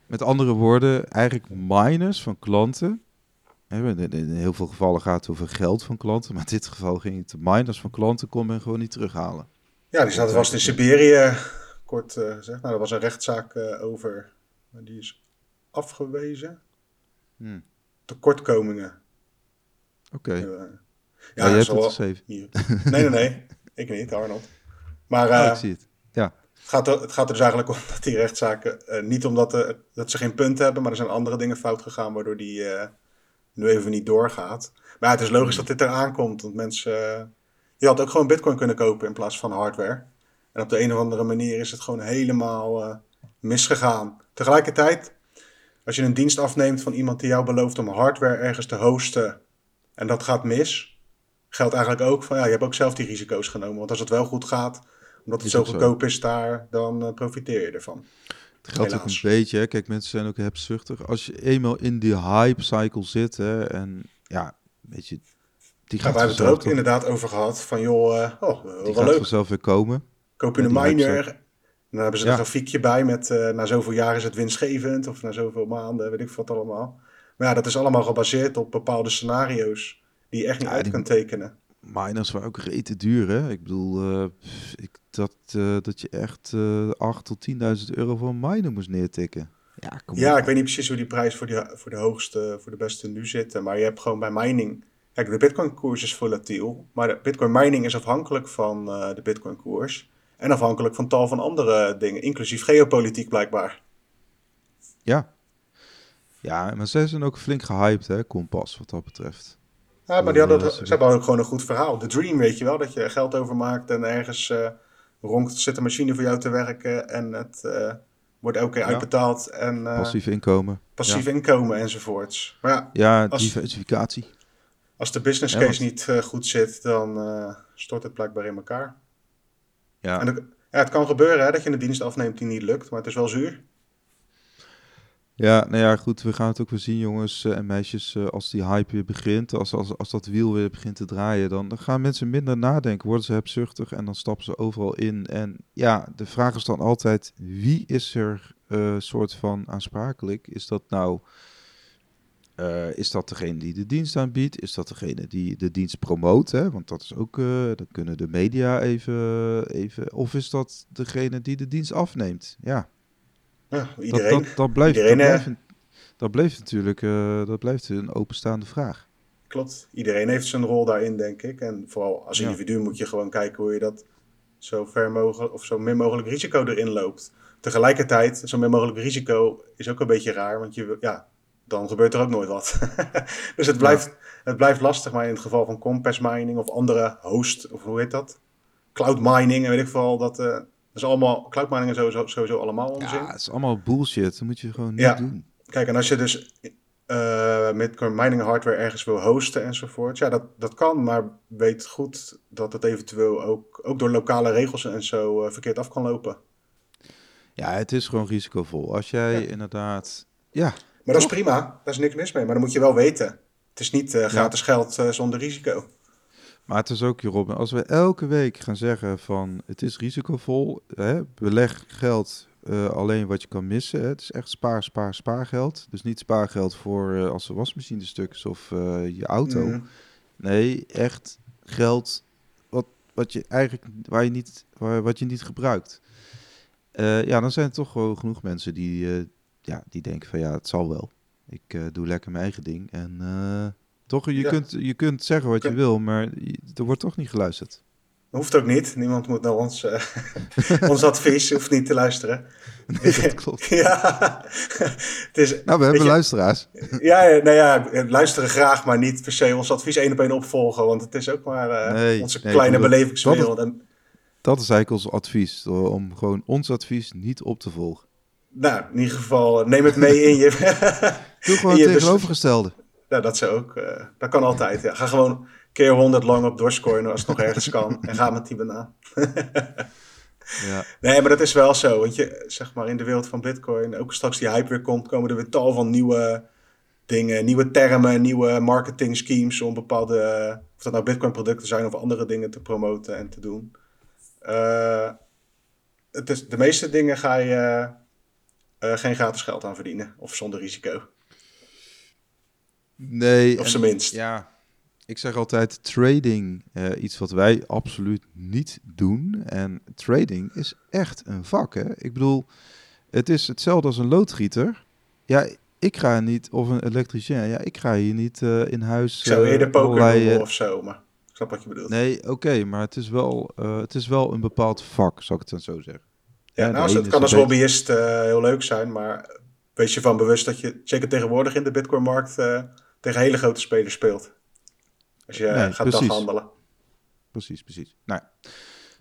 Met andere woorden, eigenlijk miners van klanten. In heel veel gevallen gaat het over geld van klanten. Maar in dit geval ging het de miners van klanten kon men gewoon niet terughalen. ja die zaten vast in Siberië, kort gezegd. Nou, er was een rechtszaak over, maar die is afgewezen. Hm, Tekortkomingen. Oké. Eh, Ja, je dat hebt is het wel-. Nee, nee, nee. Ik niet, Arnold. Maar Oh, eh, ik zie het. Ja, het, gaat er, het gaat er dus eigenlijk om dat die rechtszaken, eh, niet omdat eh, dat ze geen punt hebben, maar er zijn andere dingen fout gegaan waardoor die eh, nu even niet doorgaat. Maar ja, het is logisch dat dit eraan komt, want mensen... eh, je had ook gewoon bitcoin kunnen kopen in plaats van hardware. En op de een of andere manier is het gewoon helemaal eh, misgegaan. Tegelijkertijd, als je een dienst afneemt van iemand die jou belooft om hardware ergens te hosten en dat gaat mis, geldt eigenlijk ook van ja, je hebt ook zelf die risico's genomen. Want als het wel goed gaat, omdat het zo goedkoop is daar, dan eh, profiteer je ervan. het geldt ook een beetje. hè. Kijk, mensen zijn ook hebzuchtig. Als je eenmaal in die hype cycle zit, hè, en ja, weet je, die Ja, gaat we hebben het er ook inderdaad over gehad van joh, eh, oh, die wel gaat leuk. vanzelf weer komen. Koop je Ja, een miner dan hebben ze een grafiekje bij met na zoveel jaar is het winstgevend of na zoveel maanden, weet ik wat allemaal. Maar ja, dat is allemaal gebaseerd op bepaalde scenario's die je echt niet uit die... kan tekenen miners waren ook rete duur, hè? Ik bedoel, uh, ik, dat, uh, dat je echt uh, eh, 8 tot 10.000 euro voor een miner moest neertikken. Ja, kom ja ik weet niet precies hoe die prijs voor, die, voor de hoogste, voor de beste nu zit. Maar je hebt gewoon bij mining... Kijk, de bitcoin-koers is volatiel. Maar de bitcoin mining is afhankelijk van de bitcoin-koers. En afhankelijk van tal van andere dingen, inclusief geopolitiek blijkbaar. Ja. Ja, maar ze zijn ook flink gehyped, hè, Kompas, wat dat betreft. Ja, maar die hadden, ze hebben ook gewoon een goed verhaal. De dream, weet je wel, dat je geld overmaakt en ergens uh, rond zit een machine voor jou te werken en het uh, wordt elke keer uitbetaald. En, uh, passief inkomen. Passief inkomen enzovoorts. Maar ja, ja als, diversificatie. Als de business case niet goed zit, dan stort het blijkbaar in elkaar. Ja. En ja, het kan gebeuren hè, dat je een dienst afneemt die niet lukt, maar het is wel zuur. Ja, nou ja, goed, we gaan het ook weer zien, jongens eh, en meisjes. Uh, als die hype weer begint, als, als, als dat wiel weer begint te draaien, dan, dan gaan mensen minder nadenken, worden ze hebzuchtig en dan stappen ze overal in. En ja, de vraag is dan altijd, wie is er uh, soort van aansprakelijk? Is dat nou, is dat degene die de dienst aanbiedt? Is dat degene die de dienst promoot? Hè? Want dat is ook, dan kunnen de media even, even, of is dat degene die de dienst afneemt? Ja. Ja, iedereen. Dat, dat, dat blijft, iedereen, dat, blijft, dat blijft natuurlijk uh, dat blijft een openstaande vraag. Klopt. Iedereen heeft zijn rol daarin, denk ik. En vooral als individu moet je gewoon kijken hoe je dat zo ver mogelijk of zo min mogelijk risico erin loopt. Tegelijkertijd, zo min mogelijk risico is ook een beetje raar, want je, ja, dan gebeurt er ook nooit wat. dus het blijft, het blijft lastig, maar in het geval van Compass Mining of andere host, of hoe heet dat? Cloud mining, weet ik veel, dat, uh, dat is allemaal, cloud mining en sowieso, sowieso allemaal onzin. Ja, het is allemaal bullshit. Dat moet je gewoon niet ja. doen. Kijk, en als je dus uh, met mining hardware ergens wil hosten enzovoort. Ja, dat, dat kan, maar weet goed dat het eventueel ook, ook door lokale regels en zo uh, verkeerd af kan lopen. Ja, het is gewoon risicovol. Als jij inderdaad... Ja, maar dat is prima. Daar is niks mis mee. Maar dan moet je wel weten. Het is niet uh, gratis geld zonder risico. Maar het is ook, Robin, als we elke week gaan zeggen van het is risicovol, hè, beleg geld uh, alleen wat je kan missen. Hè. Het is echt spaar, spaar, spaargeld. Dus niet spaargeld voor als de wasmachine stuk is of je auto. Mm. Nee, echt geld wat, wat je eigenlijk waar je niet, waar, wat je niet gebruikt. ja, dan zijn er toch wel genoeg mensen die, ja, die denken van ja, het zal wel. Ik doe lekker mijn eigen ding en toch, je, kunt, je kunt zeggen wat je wil, maar er wordt toch niet geluisterd. Dat hoeft ook niet. Niemand moet naar ons, uh, ons advies, hoeft niet te luisteren. Nee, dat klopt. ja, het is, nou, we hebben luisteraars. ja, nou ja, luisteren graag, maar niet per se ons advies één op één opvolgen. Want het is ook maar onze kleine belevingswereld. Dat, dat is eigenlijk ons advies, om gewoon ons advies niet op te volgen. Nou, in ieder geval, neem het mee in je... Doe gewoon het tegenovergestelde. Ja, dat, zou ook, uh, dat kan altijd. Ja. Ga gewoon keer 100 lang op Dogecoin als het nog ergens kan. En ga met die banaan. ja. Nee, maar dat is wel zo. Want je, zeg maar in de wereld van Bitcoin, ook straks die hype weer komt, komen er weer tal van nieuwe dingen, nieuwe termen, nieuwe marketing schemes om bepaalde, of dat nou Bitcoin producten zijn of andere dingen te promoten en te doen. Uh, het is, de meeste dingen ga je uh, geen gratis geld aan verdienen of zonder risico. Nee. Of zijn minst. Ja, ik zeg altijd trading, uh, iets wat wij absoluut niet doen. En trading is echt een vak, hè. Ik bedoel, het is hetzelfde als een loodgieter. Ja, ik ga niet, of een elektricien, ja, ik ga hier niet uh, in huis... Ik zou eerder poker allerlei, of zo, maar ik snap wat je bedoelt. Nee, oké, maar het is, wel, het is wel een bepaald vak, zou ik het dan zo zeggen. Ja, nou, het kan als hobbyist heel leuk zijn, maar wees je van bewust dat je, zeker tegenwoordig in de bitcoin-markt tegen hele grote spelers speelt. Als je nee, gaat precies. handelen. Precies, precies. Nou,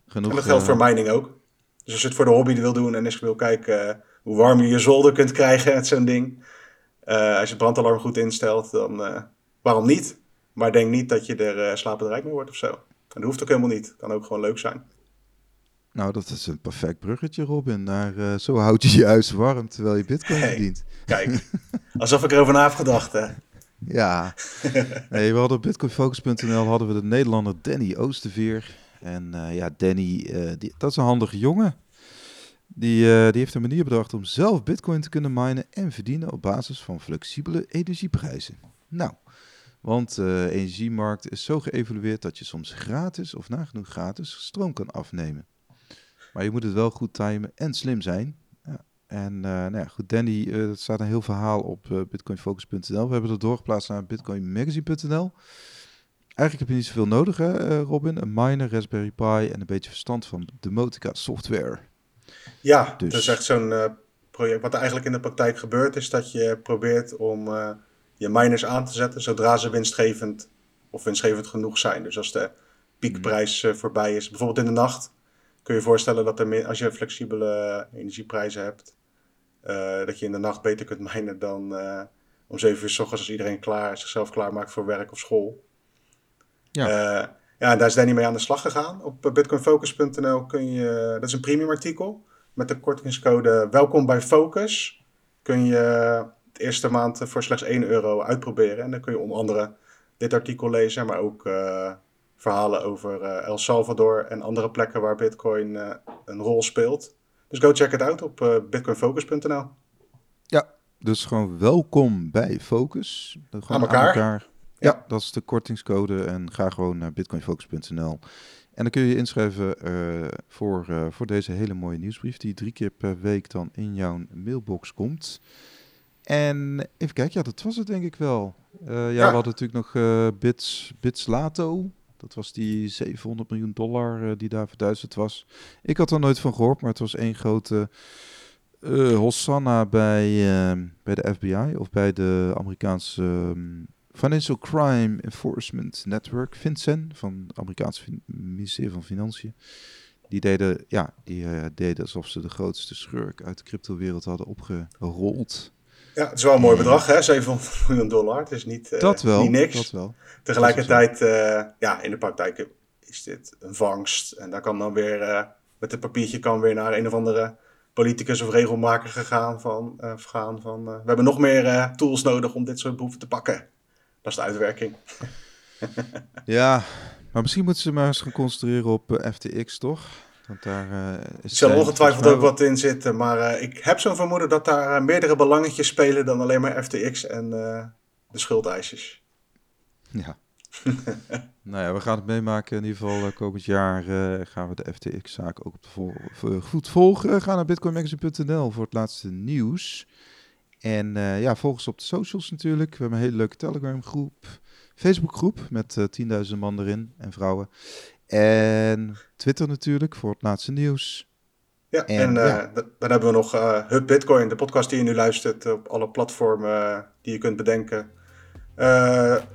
genoeg, en dat geldt voor eh, mining ook. Dus als je het voor de hobby wil doen en eens wil kijken uh, hoe warm je je zolder kunt krijgen met zo'n ding. Uh, als je het brandalarm goed instelt, dan waarom niet? Maar denk niet dat je er slapend rijk mee wordt of zo. En dat hoeft ook helemaal niet. Kan ook gewoon leuk zijn. Nou, dat is een perfect bruggetje, Robin. Naar, uh, zo houd je je huis warm terwijl je bitcoin hey, verdient. Kijk, alsof ik erover na heb gedacht, hè. Ja, nee, we hadden op bitcoinfocus.nl hadden we de Nederlander Danny Oosterveer. En uh, ja, Danny, uh, die, dat is een handige jongen. Die, uh, die heeft een manier bedacht om zelf bitcoin te kunnen minen en verdienen op basis van flexibele energieprijzen. Nou, want de energiemarkt is zo geëvolueerd dat je soms gratis of nagenoeg gratis stroom kan afnemen. Maar je moet het wel goed timen en slim zijn. Ja. En uh, nou ja, goed, Danny, uh, er staat een heel verhaal op uh, bitcoinfocus.nl. We hebben het doorgeplaatst naar bitcoinmagazine.nl. Eigenlijk heb je niet zoveel nodig, hè, Robin. Een miner, Raspberry Pi en een beetje verstand van Demotica software. Ja, dus. dat is echt zo'n project. Wat er eigenlijk in de praktijk gebeurt, is dat je probeert om je miners aan te zetten zodra ze winstgevend of winstgevend genoeg zijn. Dus als de piekprijs voorbij is, bijvoorbeeld in de nacht, kun je voorstellen dat er, als je flexibele energieprijzen hebt, uh, dat je in de nacht beter kunt minen dan uh, om 7 uur s ochtends als iedereen klaar, zichzelf klaarmaakt voor werk of school. Ja. Uh, ja, daar is Danny mee aan de slag gegaan. Op bitcoinfocus.nl kun je, dat is een premium artikel, met de kortingscode welkom bij Focus. Kun je de eerste maand voor slechts 1 euro uitproberen. En dan kun je onder andere dit artikel lezen, maar ook verhalen over uh, El Salvador en andere plekken waar Bitcoin uh, een rol speelt. Dus go check it out op uh, bitcoinfocus.nl. Ja, dus gewoon welkom bij Focus. Gewoon aan elkaar. Aan elkaar. Ja. ja. dat is de kortingscode en ga gewoon naar bitcoinfocus.nl. En dan kun je je inschrijven voor, voor deze hele mooie nieuwsbrief die drie keer per week dan in jouw mailbox komt. En even kijken, ja, dat was het denk ik wel. ja, ja, we hadden natuurlijk nog Bits, Bits Lato. Dat was die 700 miljoen dollar uh, die daar verduisterd was. Ik had er nooit van gehoord, maar het was één grote uh, Hosanna bij, uh, bij de FBI of bij de Amerikaanse um, Financial Crime Enforcement Network, FinCEN, van het Amerikaanse ministerie van Financiën. Die deden, ja, die deden alsof ze de grootste schurk uit de cryptowereld hadden opgerold. Ja, het is wel een mooi bedrag, hè? 700 miljoen dollar. Het is niet, uh, dat wel, niet niks. Dat wel. Tegelijkertijd, uh, ja, in de praktijk is dit een vangst. En daar kan dan weer, uh, met het papiertje kan weer naar een of andere politicus of regelmaker gegaan van, gaan van we hebben nog meer tools nodig om dit soort boeven te pakken. Dat is de uitwerking. ja, maar misschien moeten ze maar eens gaan concentreren op FTX, toch? Want daar uh, is zal ongetwijfeld ook wat in zitten. Maar uh, ik heb zo'n vermoeden dat daar meerdere belangetjes spelen dan alleen maar FTX en de schuldeisers. Ja. nou ja, we gaan het meemaken. In ieder geval komend jaar gaan we de FTX-zaak ook op de vol goed volgen. Ga naar bitcoinmagazine.nl voor het laatste nieuws. En ja, volg ons op de socials natuurlijk. We hebben een hele leuke Telegram groep. Facebook groep met 10.000 man erin en vrouwen. En Twitter natuurlijk voor het laatste nieuws. Ja, en, en uh, dan hebben we nog uh, Hub Bitcoin, de podcast die je nu luistert op alle platformen uh, die je kunt bedenken.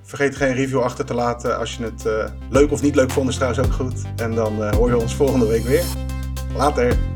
vergeet geen review achter te laten als je het leuk of niet leuk vond, is trouwens ook goed. En dan hoor je ons volgende week weer. Later.